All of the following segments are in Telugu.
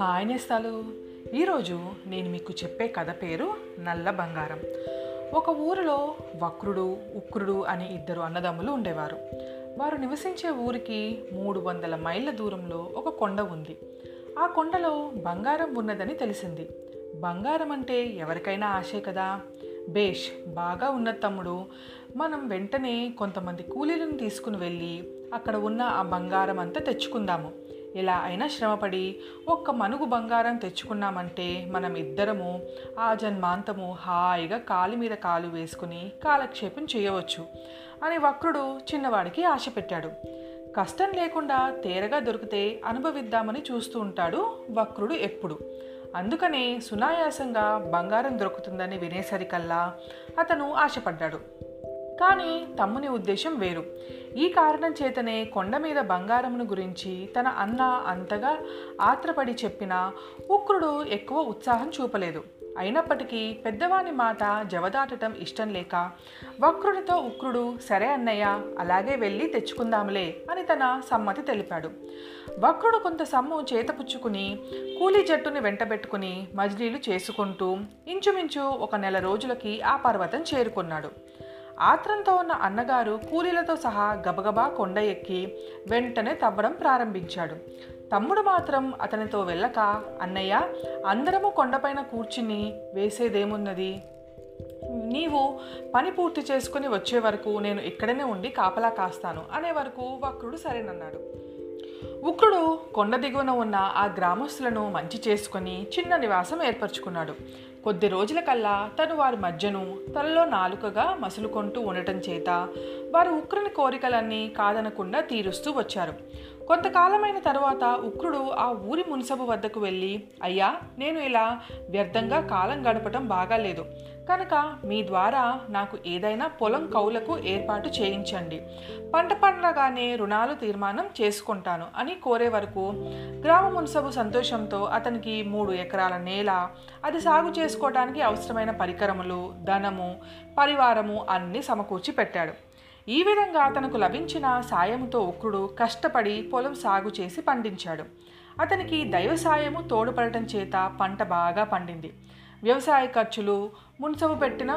హాయ్ నేస్తాలు. ఈరోజు నేను మీకు చెప్పే కథ పేరు నల్ల బంగారం. ఒక ఊరిలో వక్రుడు ఉక్రుడు అని ఇద్దరు అన్నదమ్ములు ఉండేవారు. వారు నివసించే ఊరికి మూడు వందల మైళ్ళ దూరంలో ఒక కొండ ఉంది. ఆ కొండలో బంగారం ఉన్నదని తెలిసింది. బంగారం అంటే ఎవరికైనా ఆశే కదా? బేష్ బాగా ఉన్న తమ్ముడు. మనం వెంటనే కొంతమంది కూలీలను తీసుకుని వెళ్ళి అక్కడ ఉన్న ఆ బంగారం అంతా తెచ్చుకుందాము. ఎలా అయినా శ్రమపడి ఒక్క మనుగు బంగారం తెచ్చుకున్నామంటే మనం ఇద్దరము ఆ జన్మాంతము హాయిగా కాలు మీద కాలు వేసుకుని కాలక్షేపం చేయవచ్చు అని వక్రుడు చిన్నవాడికి ఆశ పెట్టాడు. కష్టం లేకుండా తేరగా దొరికితే అనుభవిద్దామని చూస్తూ ఉంటాడు వక్రుడు ఎప్పుడు. అందుకనే సునాయాసంగా బంగారం దొరుకుతుందని వినేసరికల్లా అతను ఆశపడ్డాడు. కానీ తమ్ముని ఉద్దేశం వేరు. ఈ కారణం చేతనే కొండ మీద బంగారమును గురించి తన అన్న అంతగా ఆత్రపడి చెప్పినా ఉక్రుడు ఎక్కువ ఉత్సాహం చూపలేదు. అయినప్పటికీ పెద్దవాని మాట జవదాటటం ఇష్టం లేక వక్రుడితో ఉక్రుడు సరే అన్నయ్య అలాగే వెళ్ళి తెచ్చుకుందాంలే అని తన సమ్మతి తెలిపాడు. వక్రుడు కొంత సమ్ము చేతపుచ్చుకుని కూలీ జట్టుని వెంటబెట్టుకుని మజిలీలు చేసుకుంటూ ఇంచుమించు ఒక నెల రోజులకి ఆ పర్వతం చేరుకున్నాడు. ఆత్రంతో ఉన్న అన్నగారు కూలీలతో సహా గబగబా కొండ ఎక్కి వెంటనే తవ్వడం ప్రారంభించాడు. తమ్ముడు మాత్రం అతనితో వెళ్ళక అన్నయ్య అందరము కొండపైన కూర్చుని వేసేదేమున్నది? నీవు పని పూర్తి చేసుకుని వచ్చే వరకు నేను ఇక్కడనే ఉండి కాపలా కాస్తాను అనే వరకు వక్రుడు సరేనన్నాడు. ఉక్రుడు కొండ దిగువన ఉన్న ఆ గ్రామస్తులను మంచి చేసుకొని చిన్న నివాసం ఏర్పరచుకున్నాడు. కొద్ది రోజులకల్లా తను వారి మధ్యను తలలో నాలుకగా మసులుకొంటూ ఉండటం చేత వారు ఉక్రుని కోరికలన్నీ కాదనకుండా తీరుస్తూ వచ్చారు. కొంతకాలమైన తరువాత ఉక్రుడు ఆ ఊరి మున్సబు వద్దకు వెళ్ళి అయ్యా నేను ఇలా వ్యర్థంగా కాలం గడపటం బాగాలేదు. కనుక మీ ద్వారా నాకు ఏదైనా పొలం కౌలకు ఏర్పాటు చేయించండి. పంట పండగానే రుణాలు తీర్మానం చేసుకుంటాను అని కోరే వరకు గ్రామ మున్సబు సంతోషంతో అతనికి మూడు ఎకరాల నేల అది సాగు చేసుకోవడానికి అవసరమైన పరికరములు ధనము పరివారము అన్నీ సమకూర్చి పెట్టాడు. ఈ విధంగా తనకు లభించిన సాయముతో ఉక్రుడు కష్టపడి పొలం సాగు చేసి పండించాడు. అతనికి దైవ సాయము తోడుపడటం చేత పంట బాగా పండింది. వ్యవసాయ ఖర్చులు మున్సబు పెట్టిన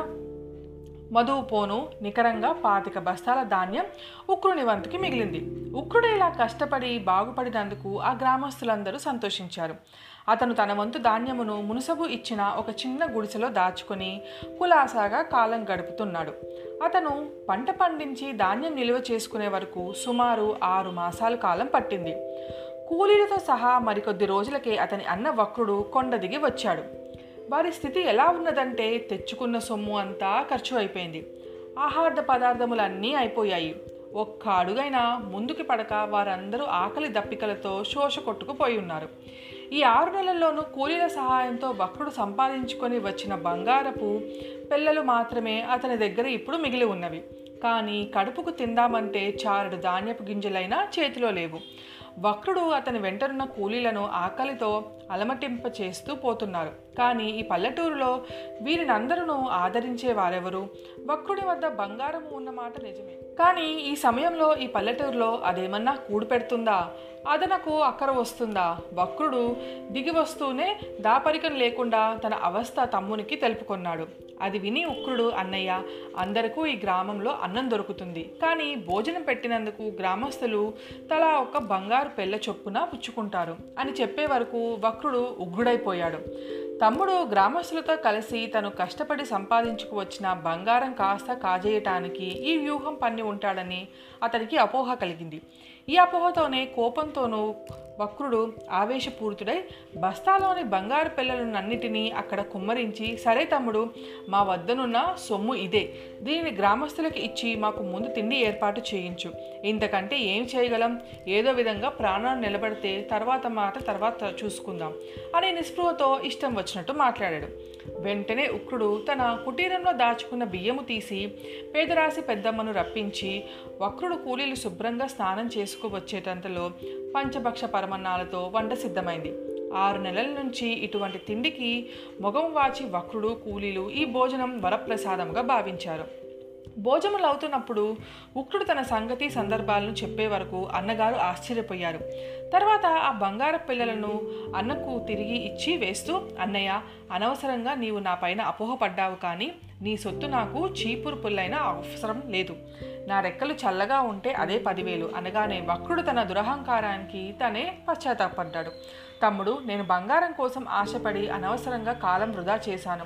మధుపోను నికరంగా పాతిక బస్తాల ధాన్యం ఉక్రుని వంతుకి మిగిలింది. ఉక్రుడు ఇలా కష్టపడి బాగుపడినందుకు ఆ గ్రామస్తులందరూ సంతోషించారు. అతను తన వంతు ధాన్యమును మునుసబు ఇచ్చిన ఒక చిన్న గుడిసెలో దాచుకుని కులాసాగా కాలం గడుపుతున్నాడు. అతను పంట పండించి ధాన్యం నిల్వ చేసుకునే వరకు సుమారు ఆరు మాసాల కాలం పట్టింది. కూలీలతో సహా మరికొద్ది రోజులకే అతని అన్న వక్రుడు కొండ దిగి వచ్చాడు. వారి స్థితి ఎలా ఉన్నదంటే తెచ్చుకున్న సొమ్ము అంతా ఖర్చు అయిపోయింది. ఆహార పదార్థములన్నీ అయిపోయాయి. ఒక్క అడుగైనా ముందుకి పడక వారందరూ ఆకలి దప్పికలతో శోష కొట్టుకుపోయి ఉన్నారు. ఈ ఆరు నెలల్లోనూ కూలీల సహాయంతో వక్రుడు సంపాదించుకొని వచ్చిన బంగారపు పిల్లలు మాత్రమే అతని దగ్గర ఇప్పుడు మిగిలి ఉన్నవి. కానీ కడుపుకు తిందామంటే చారుడు ధాన్యపు గింజలైనా చేతిలో లేవు. వక్రుడు అతని వెంటనున్న కూలీలను ఆకలితో అలమటింప చేస్తూ పోతున్నారు. కానీ ఈ పల్లెటూరులో వీరినందరూ ఆదరించే వారెవరు? వక్రుడి వద్ద బంగారము ఉన్నమాట నిజమే. కానీ ఈ సమయంలో ఈ పల్లెటూరులో అదేమన్నా కూడు పెడుతుందా? అదనకు అక్కర వస్తుందా? వక్రుడు దిగి వస్తూనే దాపరికం లేకుండా తన అవస్థ తమ్మునికి తెలుపుకొన్నాడు. అది విని ఉక్రుడు అన్నయ్య అందరికీ ఈ గ్రామంలో అన్నం దొరుకుతుంది. కానీ భోజనం పెట్టినందుకు గ్రామస్తులు తలా ఒక బంగారు పెళ్ళ చొప్పున పుచ్చుకుంటారు అని చెప్పే వరకు వక్రుడు ఉగ్రుడైపోయాడు. తమ్ముడు గ్రామస్తులతో కలిసి తను కష్టపడి సంపాదించుకు వచ్చిన బంగారం కాస్త కాజేయటానికి ఈ వ్యూహం పన్ని ఉంటాడని అతనికి అపోహ కలిగింది. ఈ అపోహతోనే కోపంతోనూ వక్రుడు ఆవేశపూరితుడై బస్తాలోని బంగారు పిల్లలన్నిటినీ అక్కడ కుమ్మరించి సరే తమ్ముడు మా వద్దనున్న సొమ్ము ఇదే. దీనిని గ్రామస్తులకు ఇచ్చి మాకు ముందు తిండి ఏర్పాటు చేయించు. ఇంతకంటే ఏం చేయగలం? ఏదో విధంగా ప్రాణాలు నిలబడితే తర్వాత మాట తర్వాత చూసుకుందాం అని నిస్పృహతో ఇష్టం వచ్చినట్టు మాట్లాడాడు. వెంటనే ఉక్రుడు తన కుటీరంలో దాచుకున్న బియ్యము తీసి పేదరాశి పెద్దమ్మను రప్పించి వక్రుడు కూలీలు శుభ్రంగా స్నానం చేసుకువచ్చేటంతలో పంచభక్ష పరమన్నాలతో వంట సిద్ధమైంది. ఆరు నెలల నుంచి ఇటువంటి తిండికి మొగం వాచి వక్రుడు కూలీలు ఈ భోజనం వరప్రసాదంగా భావించారు. భోజములు అవుతున్నప్పుడు ఉక్రుడు తన సంగతి సందర్భాలను చెప్పే వరకు అన్నగారు ఆశ్చర్యపోయారు. తర్వాత ఆ బంగారు పిల్లలను అన్నకు తిరిగి ఇచ్చి వేస్తూ అన్నయ్య అనవసరంగా నీవు నా పైన అపోహపడ్డావు కానీ నీ సొత్తు నాకు చీపురు పుల్లైన అవసరం లేదు. నా రెక్కలు చల్లగా ఉంటే అదే పదివేలు అనగానే వక్రుడు తన దురహంకారానికి తనే పశ్చాత్తాపడ్డాడు. తమ్ముడు నేను బంగారం కోసం ఆశపడి అనవసరంగా కాలం వృధా చేశాను.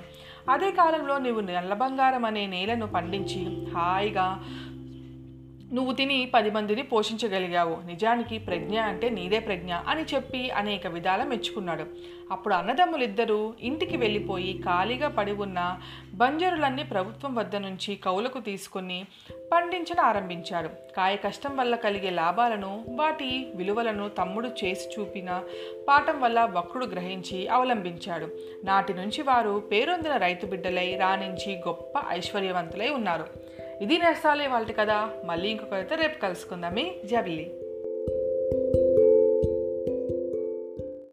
అదే కాలంలో నీవు నల్ల బంగారం అనే నేలను పండించి హాయిగా నువ్వు తిని పది మందిని పోషించగలిగావు. నిజానికి ప్రజ్ఞ అంటే నీదే ప్రజ్ఞ అని చెప్పి అనేక విధాల మెచ్చుకున్నాడు. అప్పుడు అన్నదమ్ములిద్దరూ ఇంటికి వెళ్ళిపోయి ఖాళీగా పడి ఉన్న బంజరులన్నీ ప్రభుత్వం వద్ద నుంచి కౌలకు తీసుకుని పండించడం ఆరంభించాడు కాయ కష్టం వల్ల కలిగే లాభాలను వాటి విలువలను తమ్ముడు చేసి చూపిన పాఠం వల్ల వక్రుడు గ్రహించి అవలంబించాడు. నాటి నుంచి వారు పేరొందిన రైతు బిడ్డలై రాణించి గొప్ప ఐశ్వర్యవంతులై ఉన్నారు. ఇది నేస్తాలే వాళ్ళ కదా. మళ్ళీ ఇంకొకరితో రేపు కలుసుకుందామే జబిల్లి.